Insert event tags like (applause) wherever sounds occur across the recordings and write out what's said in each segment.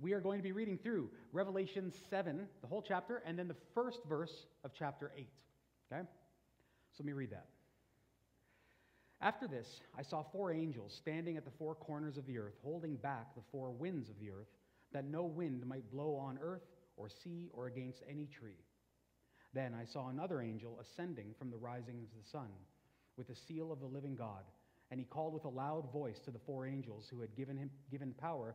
We are going to be reading through Revelation 7, the whole chapter, and then the first verse of chapter 8. Okay? So let me read that. After this, I saw four angels standing at the four corners of the earth, holding back the four winds of the earth, that no wind might blow on earth or sea or against any tree. Then I saw another angel ascending from the rising of the sun with the seal of the living God, and he called with a loud voice to the four angels who had given him given power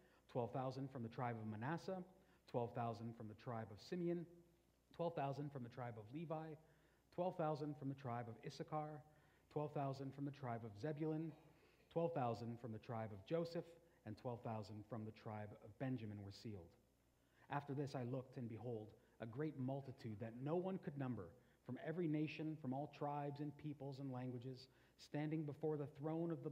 12,000 from the tribe of Manasseh, 12,000 from the tribe of Simeon, 12,000 from the tribe of Levi, 12,000 from the tribe of Issachar, 12,000 from the tribe of Zebulun, 12,000 from the tribe of Joseph, and 12,000 from the tribe of Benjamin were sealed. After this I looked, and behold, a great multitude that no one could number, from every nation, from all tribes and peoples and languages, standing before the throne of the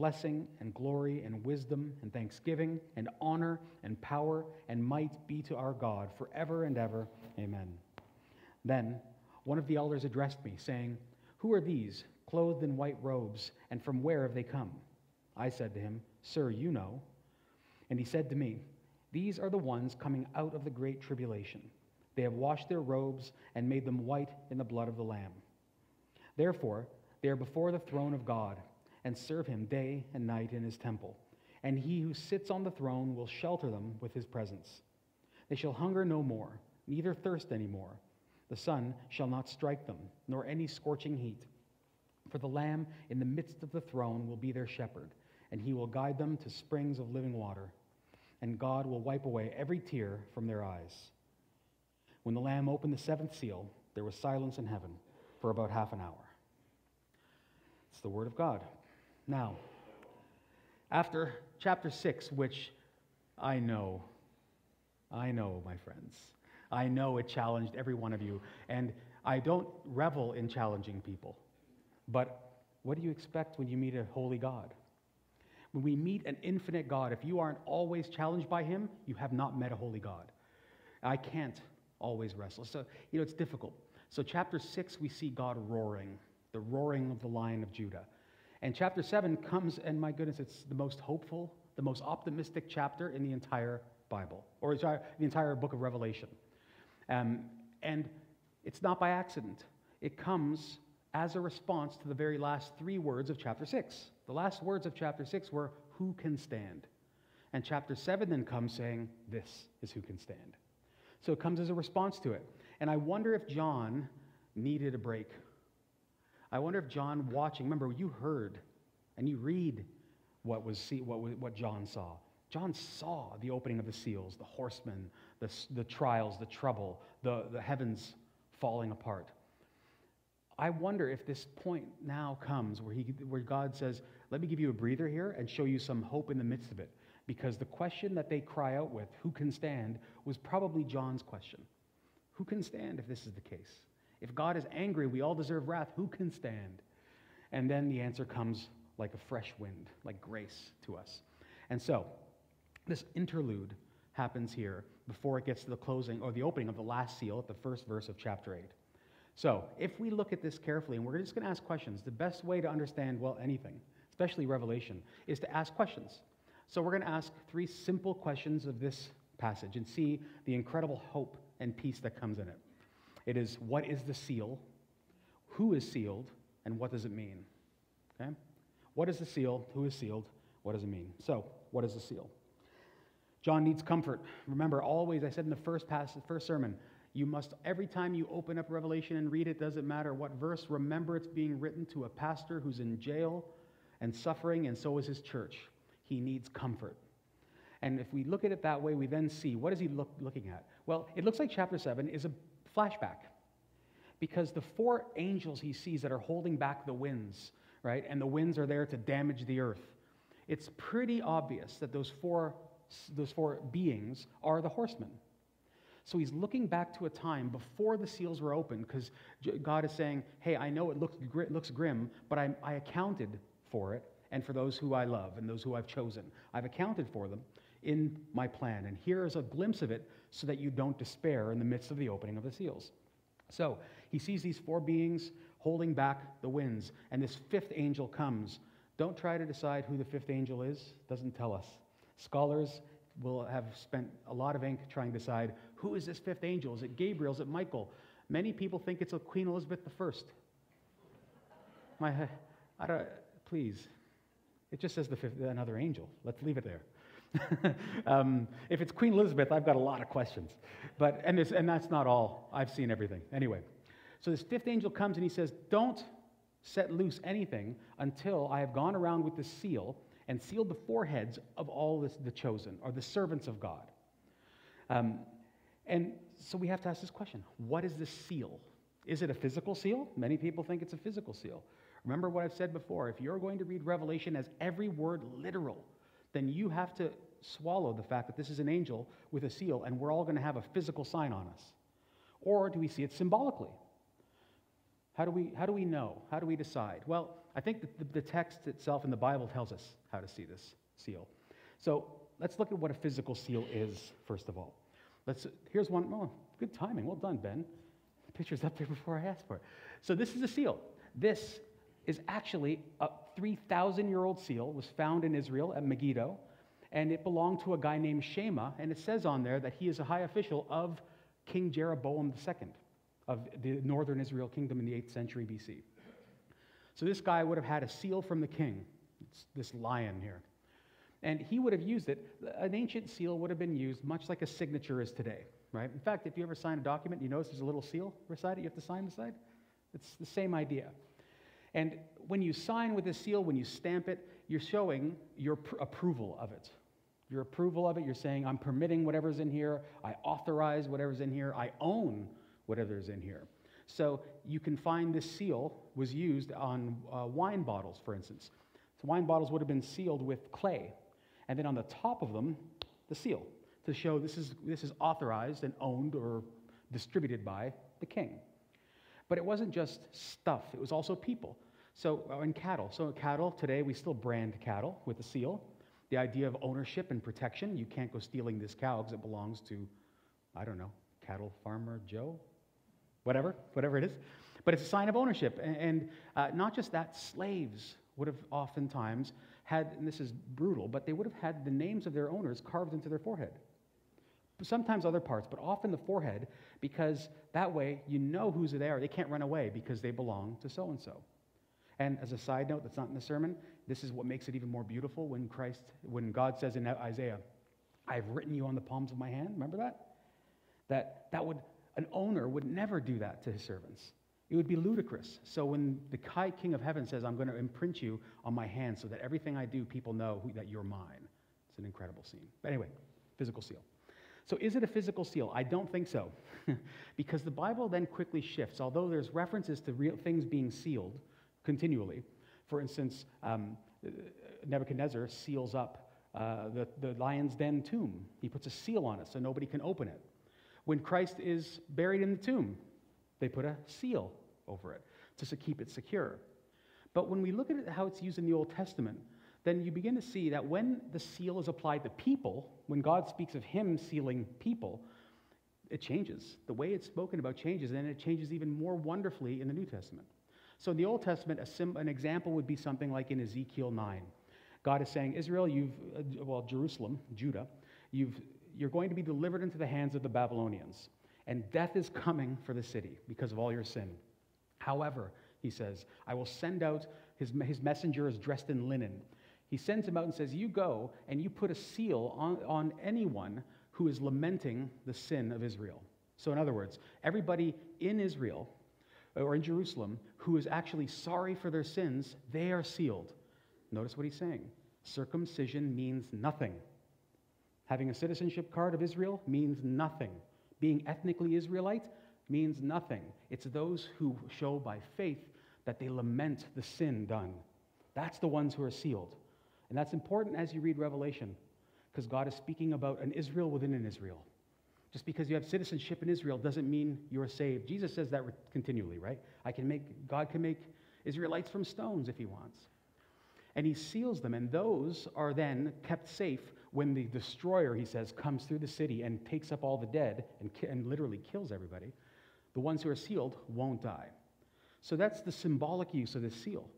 Blessing and glory and wisdom and thanksgiving and honor and power and might be to our God forever and ever. Amen. Then one of the elders addressed me, saying, Who are these, clothed in white robes, and from where have they come? I said to him, Sir, you know. And he said to me, These are the ones coming out of the great tribulation. They have washed their robes and made them white in the blood of the Lamb. Therefore, they are before the throne of God and serve him day and night in his temple. And he who sits on the throne will shelter them with his presence. They shall hunger no more, neither thirst any more. The sun shall not strike them, nor any scorching heat. For the Lamb in the midst of the throne will be their shepherd, and he will guide them to springs of living water. And God will wipe away every tear from their eyes. When the Lamb opened the seventh seal, there was silence in heaven for about half an hour. It's the word of God. Now, after chapter 6, which I know, I know, my friends, I know it challenged every one of you, and I don't revel in challenging people. But what do you expect when you meet a holy God? When we meet an infinite God, if you aren't always challenged by him, you have not met a holy God. I can't always wrestle. So, you know, it's difficult. So, chapter 6, we see God roaring, the roaring of the lion of Judah. And chapter 7 comes, and my goodness, it's the most hopeful, the most optimistic chapter in the entire Bible, or the entire book of Revelation. Um, and it's not by accident. It comes as a response to the very last three words of chapter 6. The last words of chapter 6 were, Who can stand? And chapter 7 then comes saying, This is who can stand. So it comes as a response to it. And I wonder if John needed a break I wonder if John watching, remember, you heard and you read what, was what, what John saw. John saw the opening of the seals, the horsemen, the, the trials, the trouble, the, the heavens falling apart. I wonder if this point now comes where, he, where God says, Let me give you a breather here and show you some hope in the midst of it. Because the question that they cry out with, Who can stand, was probably John's question. Who can stand if this is the case? If God is angry, we all deserve wrath. Who can stand? And then the answer comes like a fresh wind, like grace to us. And so, this interlude happens here before it gets to the closing or the opening of the last seal at the first verse of chapter 8. So, if we look at this carefully, and we're just going to ask questions, the best way to understand, well, anything, especially Revelation, is to ask questions. So, we're going to ask three simple questions of this passage and see the incredible hope and peace that comes in it. It is what is the seal, who is sealed, and what does it mean? Okay? What is the seal? Who is sealed? What does it mean? So, what is the seal? John needs comfort. Remember, always, I said in the first passage, first sermon, You must, every time you open up Revelation and read it, doesn't matter what verse, remember it's being written to a pastor who's in jail and suffering, and so is his church. He needs comfort. And if we look at it that way, we then see what is he look, looking at? Well, it looks like chapter 7 is a flashback because the four angels he sees that are holding back the winds, right? And the winds are there to damage the earth. It's pretty obvious that those four, those four beings are the horsemen. So he's looking back to a time before the seals were opened because God is saying, Hey, I know it looks, it looks grim, but I, I accounted for it and for those who I love and those who I've chosen. I've accounted for them in my plan. And here is a glimpse of it so that you don't despair in the midst of the opening of the seals. So he sees these four beings holding back the winds, and this fifth angel comes. Don't try to decide who the fifth angel is, doesn't tell us. Scholars will have spent a lot of ink trying to decide who is this fifth angel? Is it Gabriel? Is it Michael? Many people think it's a Queen Elizabeth I. My, I don't, please. It just says the fifth, another angel. Let's leave it there. (laughs) um, if it's Queen Elizabeth, I've got a lot of questions. But, and, and that's not all. I've seen everything. Anyway, so this fifth angel comes and he says, Don't set loose anything until I have gone around with the seal and sealed the foreheads of all this, the chosen, or the servants of God. Um, and so we have to ask this question What is this seal? Is it a physical seal? Many people think it's a physical seal. Remember what I've said before if you're going to read Revelation as every word literal, then you have to swallow the fact that this is an angel with a seal and we're all going to have a physical sign on us? Or do we see it symbolically? How do we, how do we know? How do we decide? Well, I think the, the text itself in the Bible tells us how to see this seal. So let's look at what a physical seal is, first of all. Let's, here's one. Oh, good timing. Well done, Ben. The picture's up there before I asked for it. So this is a seal. This is actually a 3,000 year old seal, was found in Israel at Megiddo, and it belonged to a guy named Shema, and it says on there that he is a high official of King Jeroboam II of the northern Israel kingdom in the 8th century BC. So this guy would have had a seal from the king, it's this lion here. And he would have used it. An ancient seal would have been used much like a signature is today, right? In fact, if you ever sign a document, you notice there's a little seal beside it, you have to sign beside. It's the same idea. And when you sign with a seal, when you stamp it, you're showing your pr- approval of it. Your approval of it, you're saying, I'm permitting whatever's in here, I authorize whatever's in here, I own whatever's in here. So you can find this seal was used on uh, wine bottles, for instance. So wine bottles would have been sealed with clay, and then on the top of them, the seal to show this is, this is authorized and owned or distributed by the king. But it wasn't just stuff, it was also people. So, uh, and cattle. So, cattle, today we still brand cattle with a seal. The idea of ownership and protection. You can't go stealing this cow because it belongs to, I don't know, cattle farmer Joe? Whatever, whatever it is. But it's a sign of ownership. And, uh, not just that, slaves would have oftentimes had, and this is brutal, but they would have had the names of their owners carved into their forehead sometimes other parts, but often the forehead, because that way you know who's there. They can't run away because they belong to so and so. And as a side note, that's not in the sermon, this is what makes it even more beautiful when Christ, when God says in Isaiah, I've written you on the palms of my hand. Remember that? That that would an owner would never do that to his servants. It would be ludicrous. So when the high king of heaven says, I'm going to imprint you on my hand so that everything I do, people know who, that you're mine. It's an incredible scene. But anyway, physical seal. So, is it a physical seal? I don't think so. (laughs) because the Bible then quickly shifts. Although there's references to real things being sealed continually, for instance, um, Nebuchadnezzar seals up uh, the, the lion's den tomb. He puts a seal on it so nobody can open it. When Christ is buried in the tomb, they put a seal over it to keep it secure. But when we look at how it's used in the Old Testament, then you begin to see that when the seal is applied to people, when God speaks of Him sealing people, it changes. The way it's spoken about changes, and it changes even more wonderfully in the New Testament. So in the Old Testament, sim- an example would be something like in Ezekiel 9. God is saying, Israel, you've, uh, well, Jerusalem, Judah, you've, you're going to be delivered into the hands of the Babylonians, and death is coming for the city because of all your sin. However, he says, I will send out his, his messenger is dressed in linen he sends him out and says, You go and you put a seal on, on anyone who is lamenting the sin of Israel. So, in other words, everybody in Israel uh, or in Jerusalem who is actually sorry for their sins, they are sealed. Notice what he's saying circumcision means nothing. Having a citizenship card of Israel means nothing. Being ethnically Israelite means nothing. It's those who show by faith that they lament the sin done. That's the ones who are sealed. And that's important as you read Revelation, because God is speaking about an Israel within an Israel. Just because you have citizenship in Israel doesn't mean you're saved. Jesus says that continually, right? I can make God can make Israelites from stones if he wants. And he seals them, and those are then kept safe when the destroyer, he says, comes through the city and takes up all the dead and, and literally kills everybody. The ones who are sealed won't die. So that's the symbolic use of the seal.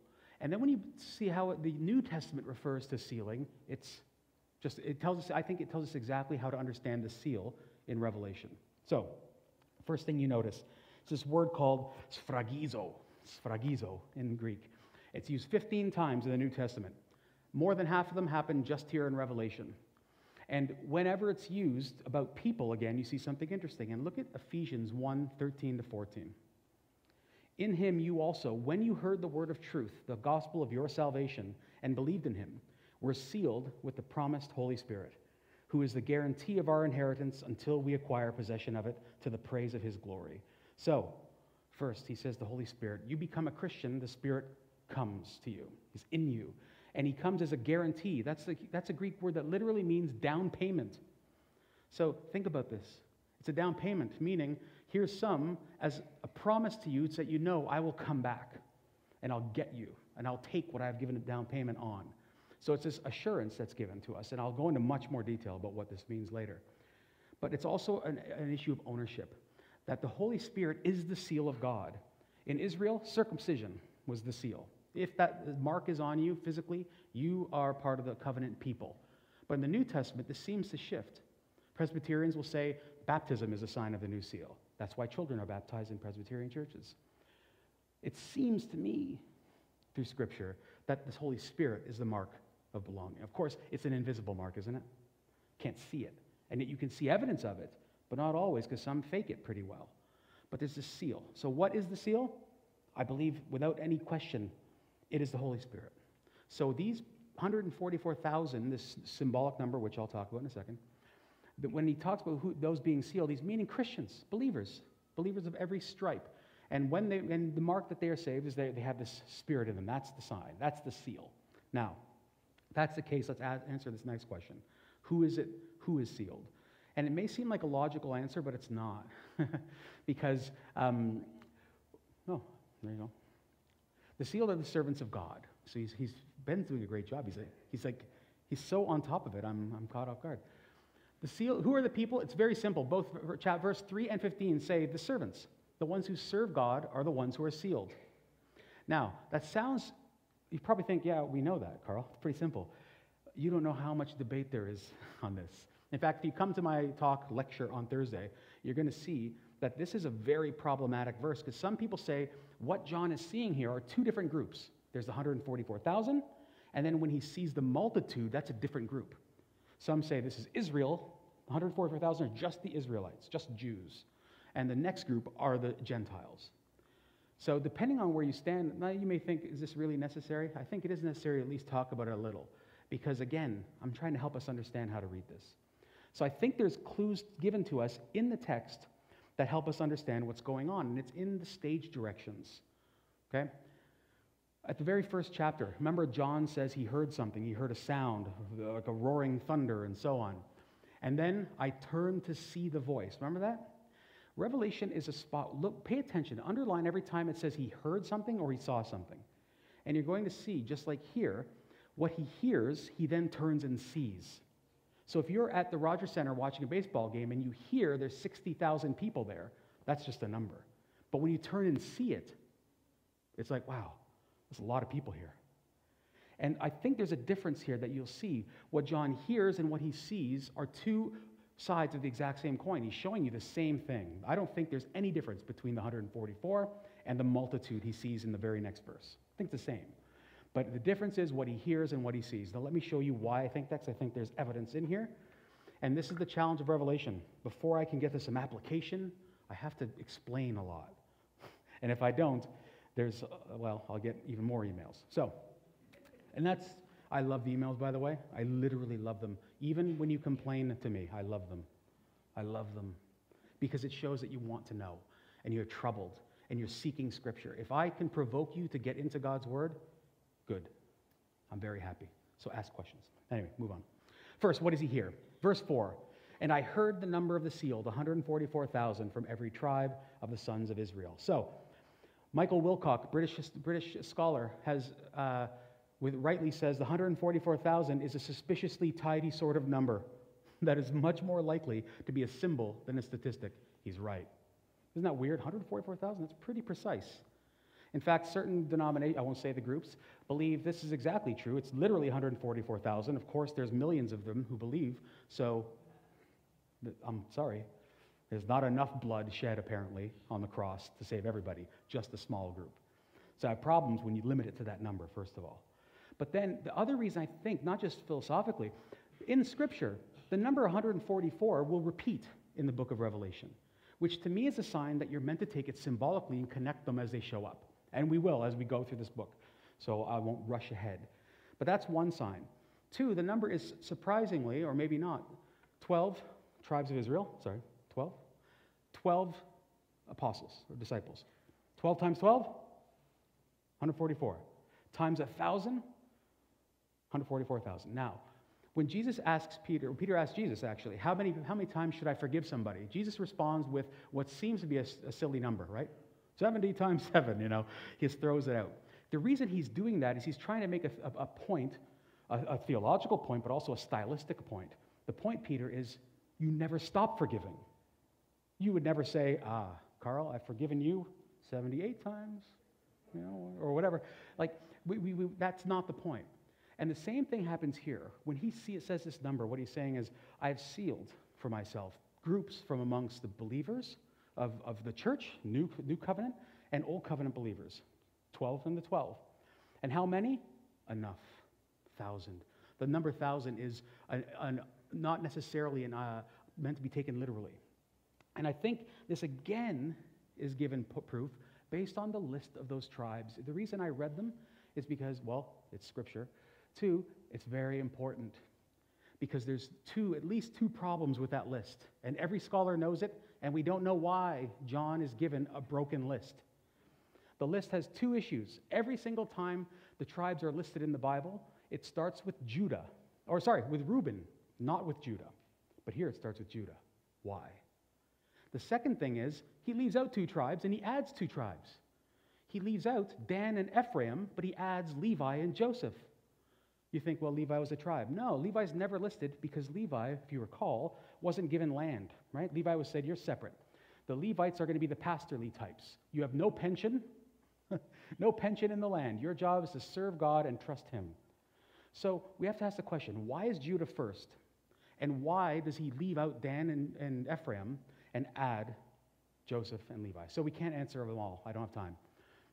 And then when you see how the New Testament refers to sealing, it's just, it tells us, I think it tells us exactly how to understand the seal in Revelation. So, first thing you notice is this word called sphragizo, sphragizo in Greek. It's used 15 times in the New Testament. More than half of them happen just here in Revelation. And whenever it's used about people, again, you see something interesting. And look at Ephesians 1 13 to 14. In him you also, when you heard the word of truth, the gospel of your salvation, and believed in him, were sealed with the promised Holy Spirit, who is the guarantee of our inheritance until we acquire possession of it to the praise of his glory. So, first, he says the Holy Spirit. You become a Christian, the Spirit comes to you, he's in you. And he comes as a guarantee. That's, the, that's a Greek word that literally means down payment. So, think about this. It's a down payment, meaning Here's some as a promise to you that you know I will come back and I'll get you and I'll take what I've given a down payment on. So it's this assurance that's given to us. And I'll go into much more detail about what this means later. But it's also an, an issue of ownership that the Holy Spirit is the seal of God. In Israel, circumcision was the seal. If that mark is on you physically, you are part of the covenant people. But in the New Testament, this seems to shift. Presbyterians will say baptism is a sign of the new seal. That's why children are baptized in Presbyterian churches. It seems to me, through Scripture, that this Holy Spirit is the mark of belonging. Of course, it's an invisible mark, isn't it? Can't see it. And yet you can see evidence of it, but not always, because some fake it pretty well. But there's a seal. So, what is the seal? I believe, without any question, it is the Holy Spirit. So, these 144,000, this symbolic number, which I'll talk about in a second, that when he talks about who, those being sealed, he's meaning Christians, believers, believers of every stripe. And when they, and the mark that they are saved is they, they have this spirit in them. That's the sign. That's the seal. Now, that's the case. Let's answer this next question. Who is it? Who is sealed? And it may seem like a logical answer, but it's not. (laughs) because, um, oh, there you go. The sealed are the servants of God. So he's, he's Ben's doing a great job. He's, he's like, he's so on top of it, I'm, I'm caught off guard. The seal, who are the people? It's very simple. Both verse 3 and 15 say the servants. The ones who serve God are the ones who are sealed. Now, that sounds, you probably think, yeah, we know that, Carl. It's pretty simple. You don't know how much debate there is (laughs) on this. In fact, if you come to my talk lecture on Thursday, you're going to see that this is a very problematic verse because some people say what John is seeing here are two different groups. There's the 144,000, and then when he sees the multitude, that's a different group. Some say this is Israel. 144,000 are just the Israelites, just Jews. And the next group are the Gentiles. So, depending on where you stand, now you may think, is this really necessary? I think it is necessary to at least talk about it a little. Because again, I'm trying to help us understand how to read this. So, I think there's clues given to us in the text that help us understand what's going on. And it's in the stage directions. Okay? At the very first chapter, remember John says he heard something. He heard a sound, like a roaring thunder, and so on. And then I turned to see the voice. Remember that? Revelation is a spot. Look, pay attention. Underline every time it says he heard something or he saw something. And you're going to see, just like here, what he hears, he then turns and sees. So if you're at the Rogers Center watching a baseball game and you hear there's 60,000 people there, that's just a number. But when you turn and see it, it's like, wow, there's a lot of people here. And I think there's a difference here that you'll see. What John hears and what he sees are two sides of the exact same coin. He's showing you the same thing. I don't think there's any difference between the 144 and the multitude he sees in the very next verse. I think it's the same. But the difference is what he hears and what he sees. Now, let me show you why I think that's. I think there's evidence in here. And this is the challenge of Revelation. Before I can get to some application I have to explain a lot. (laughs) And if I don't, there's, uh, well, I'll get even more emails. So, and that's, I love the emails, by the way. I literally love them. Even when you complain to me, I love them. I love them because it shows that you want to know and you're troubled and you're seeking Scripture. If I can provoke you to get into God's Word, good. I'm very happy. So ask questions. Anyway, move on. First, what does he hear? Verse 4 And I heard the number of the sealed, 144,000 from every tribe of the sons of Israel. So, Michael Wilcock, British, British scholar, has uh, with rightly says the 144,000 is a suspiciously tidy sort of number (laughs) that is much more likely to be a symbol than a statistic. He's right. Isn't that weird? 144,000, that's pretty precise. In fact, certain denominations, I won't say the groups, believe this is exactly true. It's literally 144,000. Of course, there's millions of them who believe, so I'm sorry. There's not enough blood shed, apparently, on the cross to save everybody, just a small group. So I have problems when you limit it to that number, first of all. But then the other reason I think, not just philosophically, in Scripture, the number 144 will repeat in the book of Revelation, which to me is a sign that you're meant to take it symbolically and connect them as they show up. And we will as we go through this book. So I won't rush ahead. But that's one sign. Two, the number is surprisingly, or maybe not, 12 tribes of Israel. Sorry, 12? 12 apostles or disciples. 12 times 12? 144. Times 1,000? 144,000. Now, when Jesus asks Peter, Peter asks Jesus actually, how many, how many times should I forgive somebody? Jesus responds with what seems to be a, a silly number, right? 70 times (laughs) 7, you know, he just throws it out. The reason he's doing that is he's trying to make a, a, a point, a, a theological point, but also a stylistic point. The point, Peter, is you never stop forgiving. You would never say, ah, Carl, I've forgiven you 78 times, you know, or whatever. Like, we, we, we, that's not the point. And the same thing happens here. When he see, says this number, what he's saying is, I have sealed for myself groups from amongst the believers of, of the church, new, new covenant, and old covenant believers 12 and the 12. And how many? Enough. Thousand. The number thousand is an, an, not necessarily an, uh, meant to be taken literally. And I think this again is given proof based on the list of those tribes. The reason I read them is because, well, it's scripture. Two, it's very important because there's two, at least two problems with that list. And every scholar knows it, and we don't know why John is given a broken list. The list has two issues. Every single time the tribes are listed in the Bible, it starts with Judah, or sorry, with Reuben, not with Judah. But here it starts with Judah. Why? The second thing is he leaves out two tribes and he adds two tribes. He leaves out Dan and Ephraim, but he adds Levi and Joseph. You think, well, Levi was a tribe. No, Levi's never listed because Levi, if you recall, wasn't given land, right? Levi was said, you're separate. The Levites are going to be the pastorly types. You have no pension, (laughs) no pension in the land. Your job is to serve God and trust Him. So we have to ask the question why is Judah first? And why does he leave out Dan and, and Ephraim and add Joseph and Levi? So we can't answer them all. I don't have time.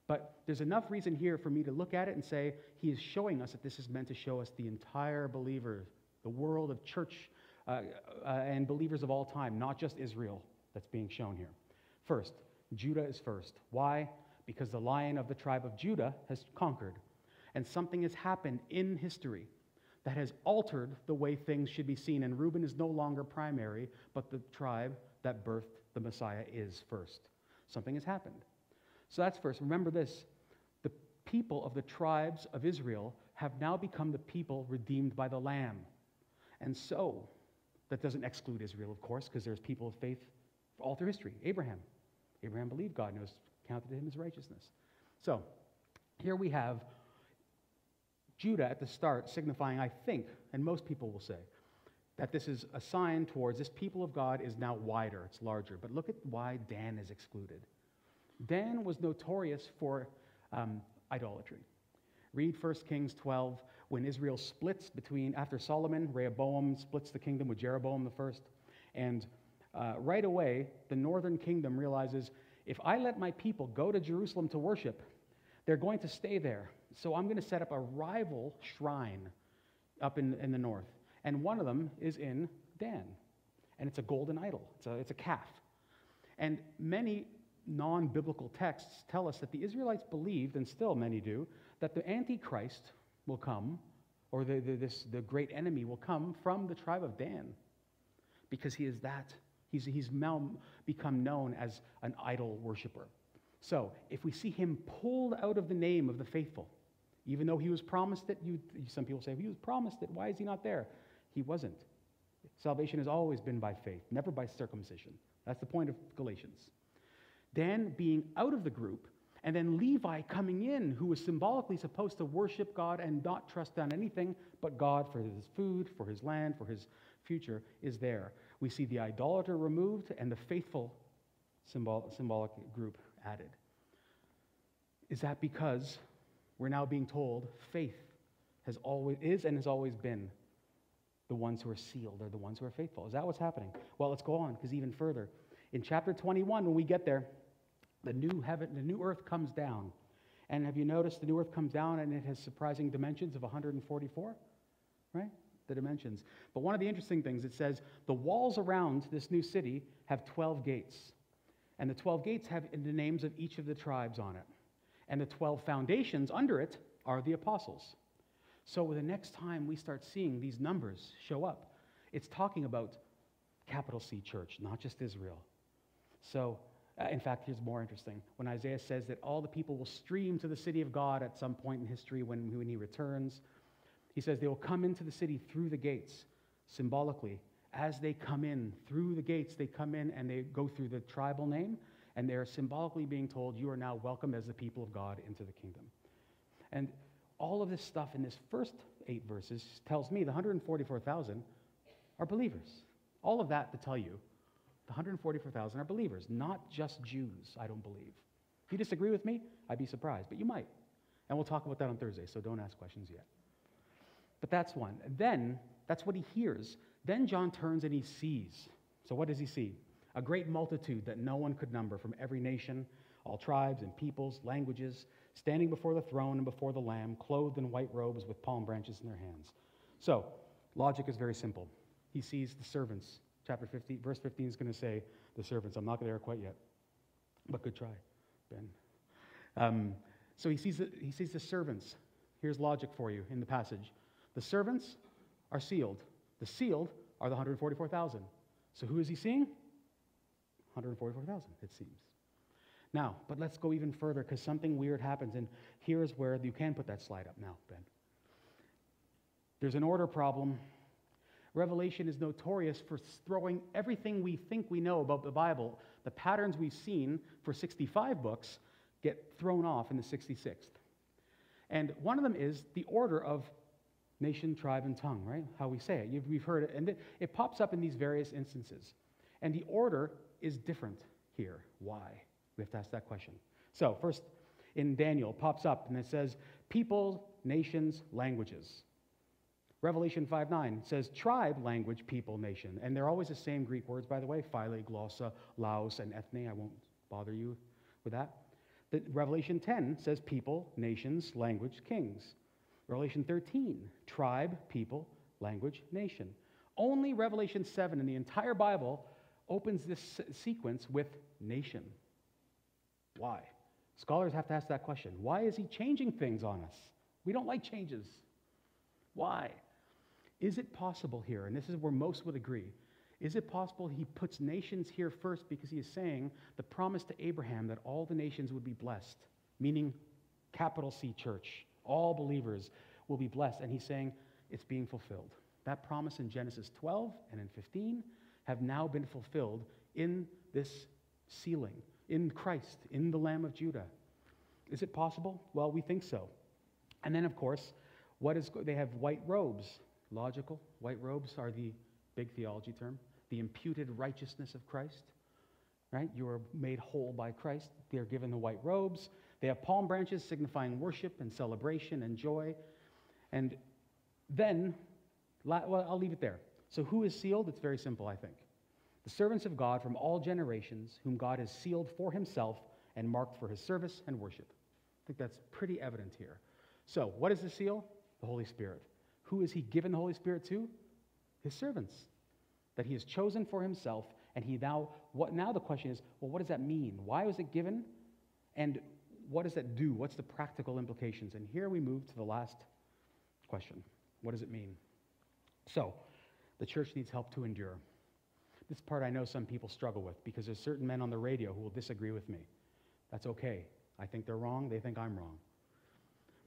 But there's enough reason here for me to look at it and say, he is showing us that this is meant to show us the entire believer, the world of church uh, uh, and believers of all time, not just Israel that's being shown here. First, Judah is first. Why? Because the lion of the tribe of Judah has conquered. And something has happened in history that has altered the way things should be seen. And Reuben is no longer primary, but the tribe that birthed the Messiah is first. Something has happened. So that's first. Remember this the people of the tribes of Israel have now become the people redeemed by the Lamb. And so, that doesn't exclude Israel, of course, because there's people of faith all through history. Abraham. Abraham believed God and it was counted to him as righteousness. So, here we have Judah at the start, signifying, I think, and most people will say, that this is a sign towards this people of God is now wider, it's larger. But look at why Dan is excluded. Dan was notorious for um, idolatry. Read 1 Kings 12 when Israel splits between, after Solomon, Rehoboam splits the kingdom with Jeroboam the first. And uh, right away, the northern kingdom realizes if I let my people go to Jerusalem to worship, they're going to stay there. So I'm going to set up a rival shrine up in, in the north. And one of them is in Dan. And it's a golden idol, it's a, it's a calf. And many non biblical texts tell us that the Israelites believed, and still many do, that the Antichrist will come, or the, the, this, the great enemy will come from the tribe of Dan, because he is that. He's, he's now become known as an idol worshiper. So, if we see him pulled out of the name of the faithful, even though he was promised it, you, some people say, he was promised it, why is he not there? He wasn't. Salvation has always been by faith, never by circumcision. That's the point of Galatians. Dan being out of the group, and then Levi coming in, who was symbolically supposed to worship God and not trust on anything but God for his food, for his land, for his future, is there. We see the idolater removed and the faithful symbol, symbolic group added. Is that because we're now being told faith has always is and has always been the ones who are sealed are the ones who are faithful. Is that what's happening? Well, let's go on because even further. In chapter 21, when we get there, the new heaven, the new earth comes down. And have you noticed the new earth comes down and it has surprising dimensions of 144? Right? The dimensions. But one of the interesting things, it says the walls around this new city have 12 gates. And the 12 gates have the names of each of the tribes on it. And the 12 foundations under it are the apostles. So the next time we start seeing these numbers show up, it's talking about capital C church, not just Israel. So, uh, in fact, here's more interesting. When Isaiah says that all the people will stream to the city of God at some point in history when, when he returns, he says they will come into the city through the gates, symbolically as they come in through the gates, they come in and they go through the tribal name, and they're symbolically being told, You are now welcome as the people of God into the kingdom. And all of this stuff in this first eight verses tells me the 144,000 are believers. All of that to tell you the 144,000 are believers, not just Jews, I don't believe. If you disagree with me, I'd be surprised, but you might. And we'll talk about that on Thursday, so don't ask questions yet. But that's one. Then, that's what he hears. Then John turns and he sees. So, what does he see? A great multitude that no one could number from every nation, all tribes and peoples, languages, standing before the throne and before the Lamb, clothed in white robes with palm branches in their hands. So, logic is very simple. He sees the servants. Chapter 15, verse 15 is going to say the servants. I'm not there quite yet, but good try, Ben. Um, so he sees, the, he sees the servants. Here's logic for you in the passage. The servants are sealed. The sealed are the 144,000. So who is he seeing? 144,000, it seems. Now, but let's go even further because something weird happens, and here's where you can put that slide up now, Ben. There's an order problem. Revelation is notorious for throwing everything we think we know about the Bible, the patterns we've seen for 65 books, get thrown off in the 66th. And one of them is the order of nation, tribe, and tongue, right? How we say it. You've, we've heard it. And it, it pops up in these various instances. And the order is different here. Why? We have to ask that question. So, first, in Daniel, pops up and it says, people, nations, languages. Revelation 5 9 says tribe, language, people, nation. And they're always the same Greek words, by the way phyle, glossa, laos, and ethne. I won't bother you with that. Revelation 10 says people, nations, language, kings. Revelation 13, tribe, people, language, nation. Only Revelation 7 in the entire Bible opens this sequence with nation. Why? Scholars have to ask that question. Why is he changing things on us? We don't like changes. Why? Is it possible here, and this is where most would agree, is it possible he puts nations here first because he is saying the promise to Abraham that all the nations would be blessed, meaning capital C church, all believers will be blessed. And he's saying it's being fulfilled. That promise in Genesis 12 and in 15 have now been fulfilled in this sealing, in Christ, in the Lamb of Judah. Is it possible? Well, we think so. And then, of course, what is they have white robes. Logical. White robes are the big theology term. The imputed righteousness of Christ. Right? You are made whole by Christ. They are given the white robes. They have palm branches signifying worship and celebration and joy. And then, well, I'll leave it there. So, who is sealed? It's very simple, I think. The servants of God from all generations, whom God has sealed for himself and marked for his service and worship. I think that's pretty evident here. So, what is the seal? The Holy Spirit. Who is he given the Holy Spirit to? His servants, that he has chosen for himself And he now, what, now the question is, well, what does that mean? Why was it given? And what does that do? What's the practical implications? And here we move to the last question. What does it mean? So, the church needs help to endure. This part I know some people struggle with because there's certain men on the radio who will disagree with me. That's okay. I think they're wrong, they think I'm wrong.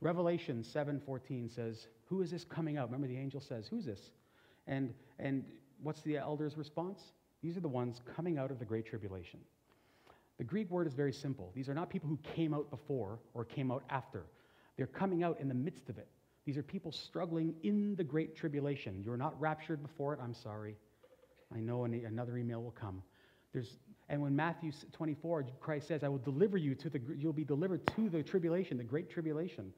Revelation 7:14 says, "Who is this coming out?" Remember the angel says, "Who's this?" And and what's the elder's response? These are the ones coming out of the great tribulation. The Greek word is very simple. These are not people who came out before or came out after. They're coming out in the midst of it. These are people struggling in the great tribulation. You're not raptured before it. I'm sorry. I know another email will come. There's, and when Matthew 24, Christ says, I will deliver you to the, you'll be delivered to the tribulation, the great tribulation.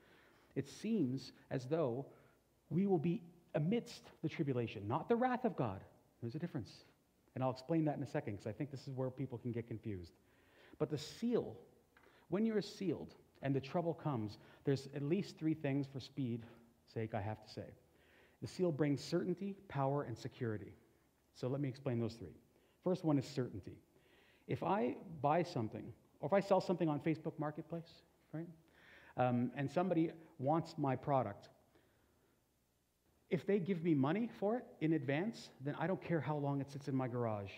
It seems as though we will be amidst the tribulation, not the wrath of God. There's a difference. And I'll explain that in a second because I think this is where people can get confused. But the seal, when you're sealed and the trouble comes, there's at least three things for speed sake I have to say. The seal brings certainty, power, and security. So let me explain those three. First one is certainty. If I buy something, or if I sell something on Facebook Marketplace, right, um, and somebody wants my product, if they give me money for it in advance, then I don't care how long it sits in my garage.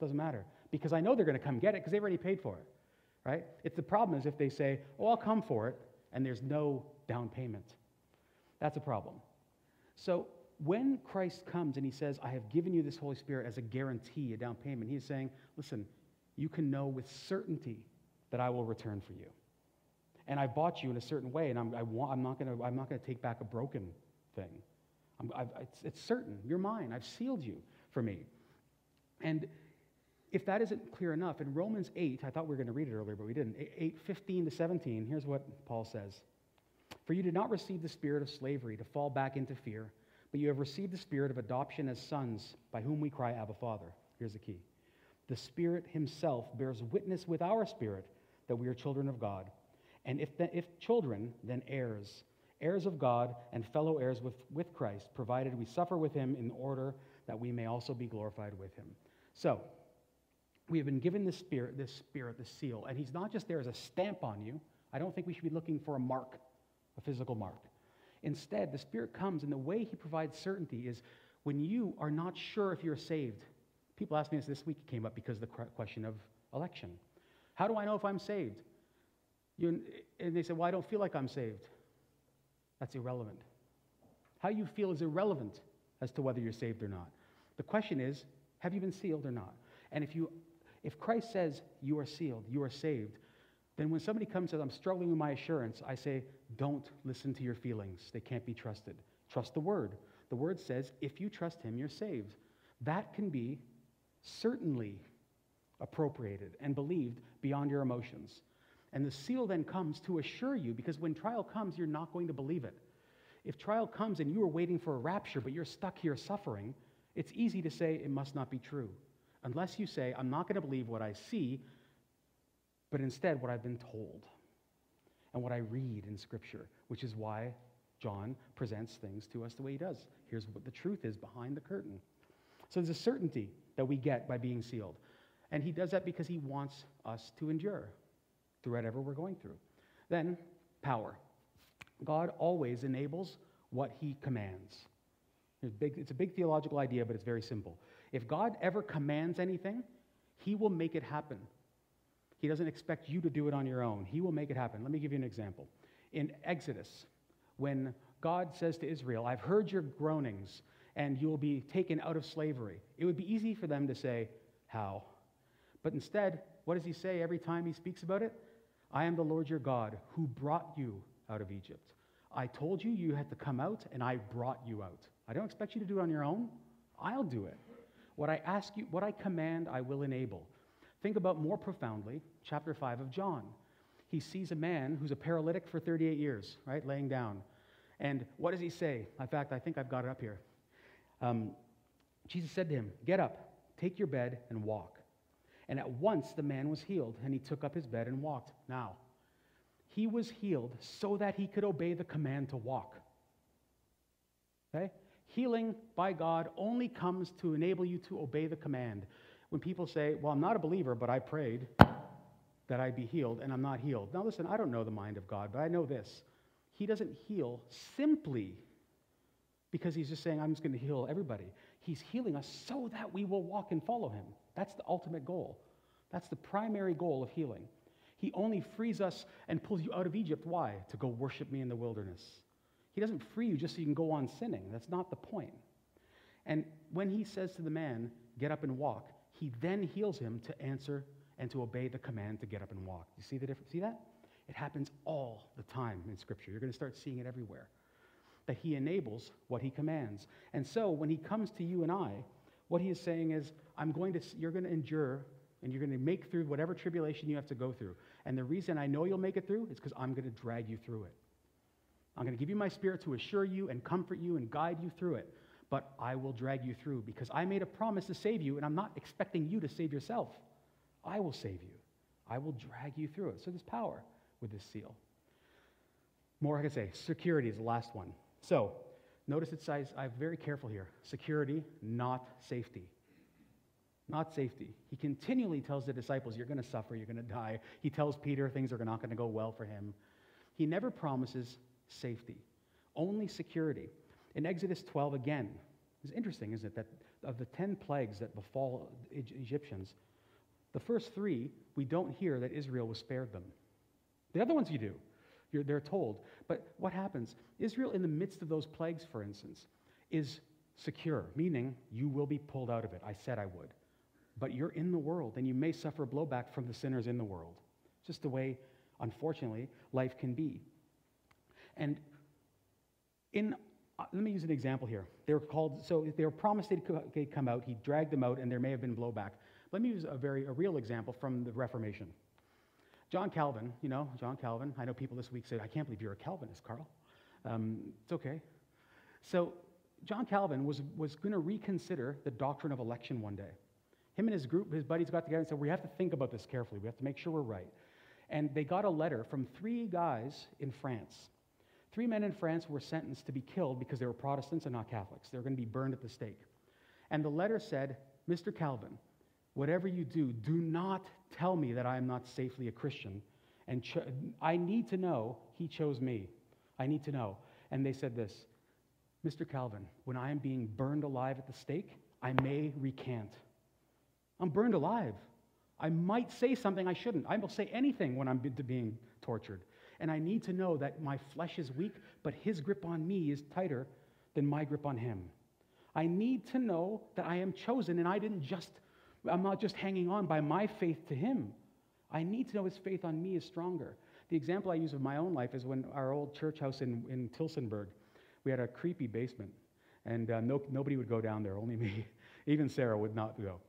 Doesn't matter because I know they're going to come get it because they've already paid for it, right? It's the problem is if they say, "Oh, I'll come for it," and there's no down payment. That's a problem. So when Christ comes and he says, I have given you this Holy Spirit as a guarantee, a down payment, he's saying, listen, you can know with certainty that I will return for you. And I bought you in a certain way, and I'm, I want, I'm not going to take back a broken thing. It's, it's certain. You're mine. I've sealed you for me. And if that isn't clear enough, in Romans 8, I thought we were going to read it earlier, but we didn't. 8, 15 to 17, here's what Paul says For you did not receive the spirit of slavery to fall back into fear, but you have received the spirit of adoption as sons, by whom we cry, Abba, Father. Here's the key The Spirit Himself bears witness with our spirit that we are children of God. And if, the, if children, then heirs, heirs of God and fellow heirs with, with Christ, provided we suffer with Him in order that we may also be glorified with Him. So, we have been given this spirit, this spirit, this seal, and he's not just there as a stamp on you. I don't think we should be looking for a mark, a physical mark. Instead, the spirit comes, and the way he provides certainty is when you are not sure if you're saved. People ask me this this week it came up because of the question of election. How do I know if I'm saved? You, and they say, Well, I don't feel like I'm saved. That's irrelevant. How you feel is irrelevant as to whether you're saved or not. The question is, have you been sealed or not? And if you if Christ says you are sealed, you are saved, then when somebody comes and says, I'm struggling with my assurance, I say, don't listen to your feelings. They can't be trusted. Trust the word. The word says, if you trust him, you're saved. That can be certainly appropriated and believed beyond your emotions. And the seal then comes to assure you, because when trial comes, you're not going to believe it. If trial comes and you are waiting for a rapture, but you're stuck here suffering, it's easy to say it must not be true unless you say, I'm not going to believe what I see, but instead what I've been told and what I read in Scripture, which is why John presents things to us the way he does. Here's what the truth is behind the curtain. So there's a certainty that we get by being sealed. And he does that because he wants us to endure through whatever we're going through. Then, power. God always enables what he commands. It's, big, it's a big theological idea, but it's very simple. If God ever commands anything, He will make it happen. He doesn't expect you to do it on your own. He will make it happen. Let me give you an example. In Exodus, when God says to Israel, I've heard your groanings, and you'll be taken out of slavery, it would be easy for them to say, How? But instead, what does he say every time he speaks about it? I am the Lord your God who brought you out of Egypt. I told you you had to come out, and I brought you out. I don't expect you to do it on your own. I'll do it. What I ask you, what I command, I will enable. Think about more profoundly, chapter 5 of John. He sees a man who's a paralytic for 38 years, right, laying down. And what does he say? In fact, I think I've got it up here. Um, Jesus said to him, Get up, take your bed, and walk. And at once the man was healed, and he took up his bed and walked. Now, he was healed so that he could obey the command to walk. Okay? Healing by God only comes to enable you to obey the command. When people say, Well, I'm not a believer, but I prayed that I'd be healed, and I'm not healed. Now, listen, I don't know the mind of God, but I know this. He doesn't heal simply because he's just saying, I'm just going to heal everybody. He's healing us so that we will walk and follow him. That's the ultimate goal. That's the primary goal of healing. He only frees us and pulls you out of Egypt. Why? To go worship me in the wilderness. He doesn't free you just so you can go on sinning. That's not the point. And when he says to the man, Get up and walk, he then heals him to answer and to obey the command to get up and walk. You see the difference? See that? It happens all the time in Scripture. You're going to start seeing it everywhere. That he enables what he commands. And so when he comes to you and I, what he is saying is, I'm going to, you're going to endure and you're going to make through whatever tribulation you have to go through. And the reason I know you'll make it through is because I'm going to drag you through it. I'm going to give you my spirit to assure you and comfort you and guide you through it. But I will drag you through because I made a promise to save you, and I'm not expecting you to save yourself. I will save you. I will drag you through it. So there's power with this seal. More I can say. Security is the last one. So notice it says, I'm very careful here. Security, not safety. Not safety. He continually tells the disciples, You're going to suffer, you're going to die. He tells Peter things are not going to go well for him. He never promises safety, only security. In Exodus 12, again, it's interesting, isn't it, that of the 10 plagues that befall Egyptians, the first three, we don't hear that Israel was spared them. The other ones you do. You're, they're told. But what happens? Israel, in the midst of those plagues, for instance, is secure, meaning you will be pulled out of it. I said I would. But you're in the world, and you may suffer blowback from the sinners in the world. Just the way, unfortunately, life can be. And in, uh, let me use an example here. They were called, so they were promised they'd come out. He dragged them out, and there may have been blowback. Let me use a very a real example from the Reformation. John Calvin, you know, John Calvin. I know people this week say, I can't believe you're a Calvinist, Carl. Um, it's okay. So, John Calvin was, was going to reconsider the doctrine of election one day. Him and his group, his buddies got together and said, We have to think about this carefully. We have to make sure we're right. And they got a letter from three guys in France. Three men in France were sentenced to be killed because they were Protestants and not Catholics. They were going to be burned at the stake. And the letter said, Mr. Calvin, whatever you do, do not tell me that I am not safely a Christian. And cho- I need to know he chose me. I need to know. And they said this Mr. Calvin, when I am being burned alive at the stake, I may recant. I'm burned alive. I might say something I shouldn't. I will say anything when I'm being tortured. And I need to know that my flesh is weak, but his grip on me is tighter than my grip on him. I need to know that I am chosen and I didn't just, I'm not just hanging on by my faith to him. I need to know his faith on me is stronger. The example I use of my own life is when our old church house in, in Tillsonburg, we had a creepy basement, and uh, no, nobody would go down there, only me. (laughs) Even Sarah would not go.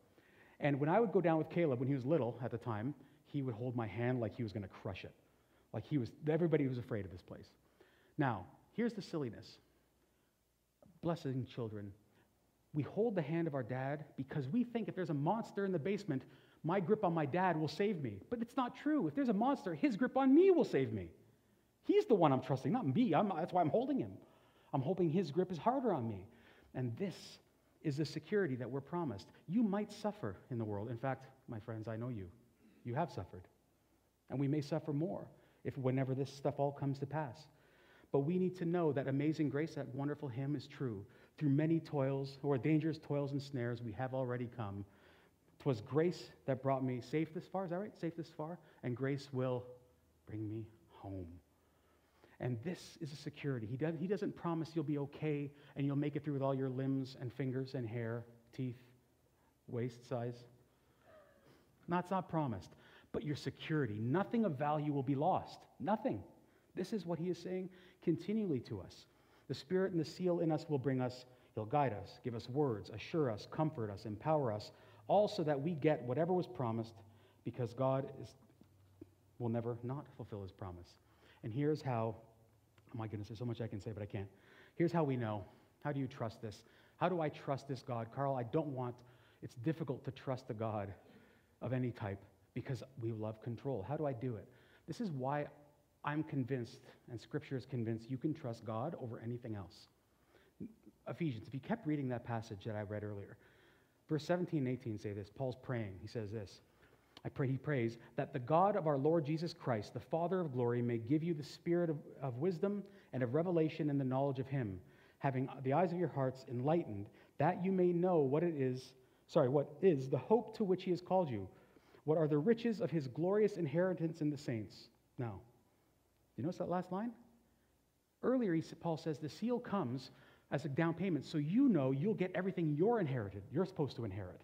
And when I would go down with Caleb when he was little at the time, he would hold my hand like he was going to crush it. Like he was, everybody was afraid of this place. Now, here's the silliness. Blessing children. We hold the hand of our dad because we think if there's a monster in the basement, my grip on my dad will save me. But it's not true. If there's a monster, his grip on me will save me. He's the one I'm trusting, not me. I'm, that's why I'm holding him. I'm hoping his grip is harder on me. And this is the security that we're promised. You might suffer in the world. In fact, my friends, I know you. You have suffered. And we may suffer more if whenever this stuff all comes to pass. But we need to know that amazing grace, that wonderful hymn is true. Through many toils, or dangerous toils and snares, we have already come. 'Twas grace that brought me safe this far, is that right? Safe this far? And grace will bring me home. And this is a security. He, does, he doesn't promise you'll be okay and you'll make it through with all your limbs and fingers and hair, teeth, waist size. That's not promised but your security. Nothing of value will be lost. Nothing. This is what he is saying continually to us. The Spirit and the seal in us will bring us, he'll guide us, give us words, assure us, comfort us, empower us, all so that we get whatever was promised because God is, will never not fulfill his promise. And here's how, oh my goodness, there's so much I can say, but I can't. Here's how we know. How do you trust this? How do I trust this God? Carl, I don't want, it's difficult to trust a God of any type because we love control. How do I do it? This is why I'm convinced, and Scripture is convinced, you can trust God over anything else. Ephesians, if you kept reading that passage that I read earlier, Verse 17 and 18 say this. Paul's praying. He says this. I pray, he prays, that the God of our Lord Jesus Christ, the Father of glory, may give you the spirit of, of wisdom and of revelation in the knowledge of him, having the eyes of your hearts enlightened, that you may know what it is, sorry, what is the hope to which he has called you, what are the riches of his glorious inheritance in the saints. Now, you notice that last line? Earlier, he, Paul says the seal comes as a down payment, so you know you'll get everything you're inherited, you're supposed to inherit.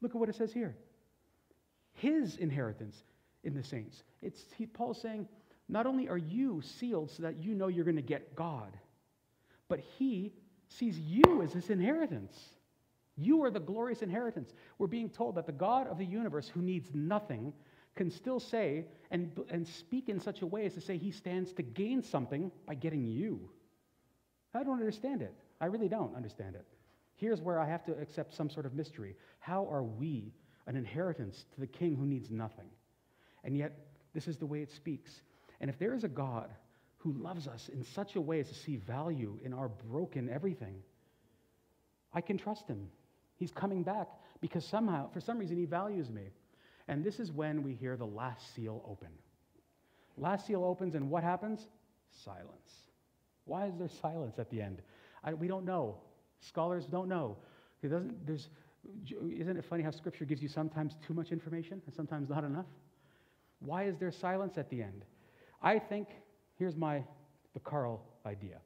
Look at what it says here his inheritance in the saints. It's, he, Paul's saying, not only are you sealed so that you know you're going to get God, but he sees you as his inheritance. You are the glorious inheritance. We're being told that the God of the universe, who needs nothing, can still say and, and speak in such a way as to say he stands to gain something by getting you. I don't understand it. I really don't understand it. Here's where I have to accept some sort of mystery. How are we an inheritance to the king who needs nothing. And yet, this is the way it speaks. And if there is a God who loves us in such a way as to see value in our broken everything, I can trust him. He's coming back because somehow, for some reason, he values me. And this is when we hear the last seal open. Last seal opens, and what happens? Silence. Why is there silence at the end? I, we don't know. Scholars don't know. It doesn't, there's, isn't it funny how Scripture gives you sometimes too much information and sometimes not enough? Why is there silence at the end? I think, here's my, the Carl idea.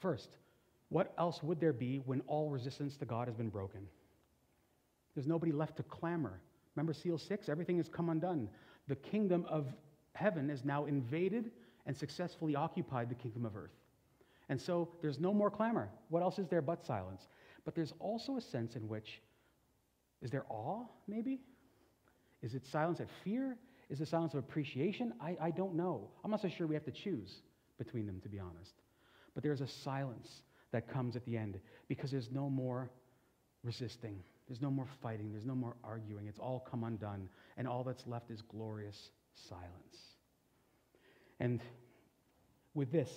First, what else would there be when all resistance to God has been broken? There's nobody left to clamor. Remember seal six? Everything has come undone. The kingdom of heaven is now invaded and successfully occupied the kingdom of earth. And so there's no more clamor. What else is there but silence? But there's also a sense in which, is there awe, maybe? Is it silence of fear? Is it silence of appreciation? I, I don't know. I'm not so sure we have to choose between them, to be honest. But there's a silence that comes at the end because there's no more resisting. There's no more fighting. There's no more arguing. It's all come undone. And all that's left is glorious silence. And with this,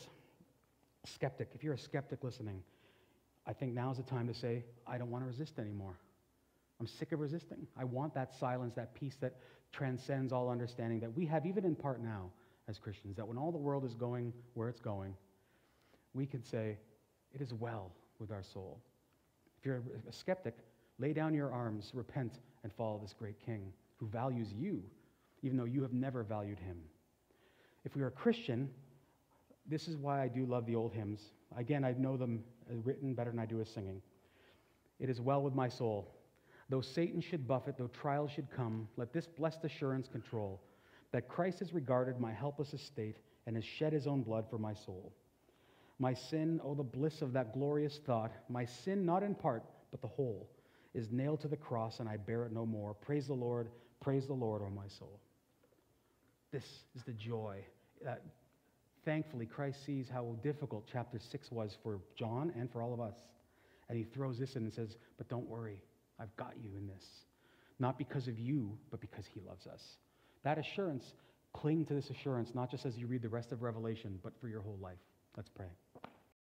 skeptic, if you're a skeptic listening, I think now is the time to say, I don't want to resist anymore. I'm sick of resisting. I want that silence, that peace that transcends all understanding that we have even in part now as Christians, that when all the world is going where it's going, we can say, It is well with our soul. If you're a skeptic, lay down your arms, repent, and follow this great King who values you, even though you have never valued him. If we are a Christian, this is why I do love the old hymns. Again, I know them uh, written better than I do as singing. It is well with my soul. Though Satan should buffet, though trials should come, let this blessed assurance control that Christ has regarded my helpless estate and has shed his own blood for my soul. My sin, oh, the bliss of that glorious thought, my sin not in part, but the whole, is nailed to the cross, and I bear it no more. Praise the Lord, praise the Lord, O my soul. This is the joy that thankfully, Christ sees how difficult chapter 6 was for John and for all of us. And he throws this in and says, But don't worry, I've got you in this. Not because of you, but because he loves us. That assurance, cling to this assurance, not just as you read the rest of Revelation, but for your whole life. Let's pray.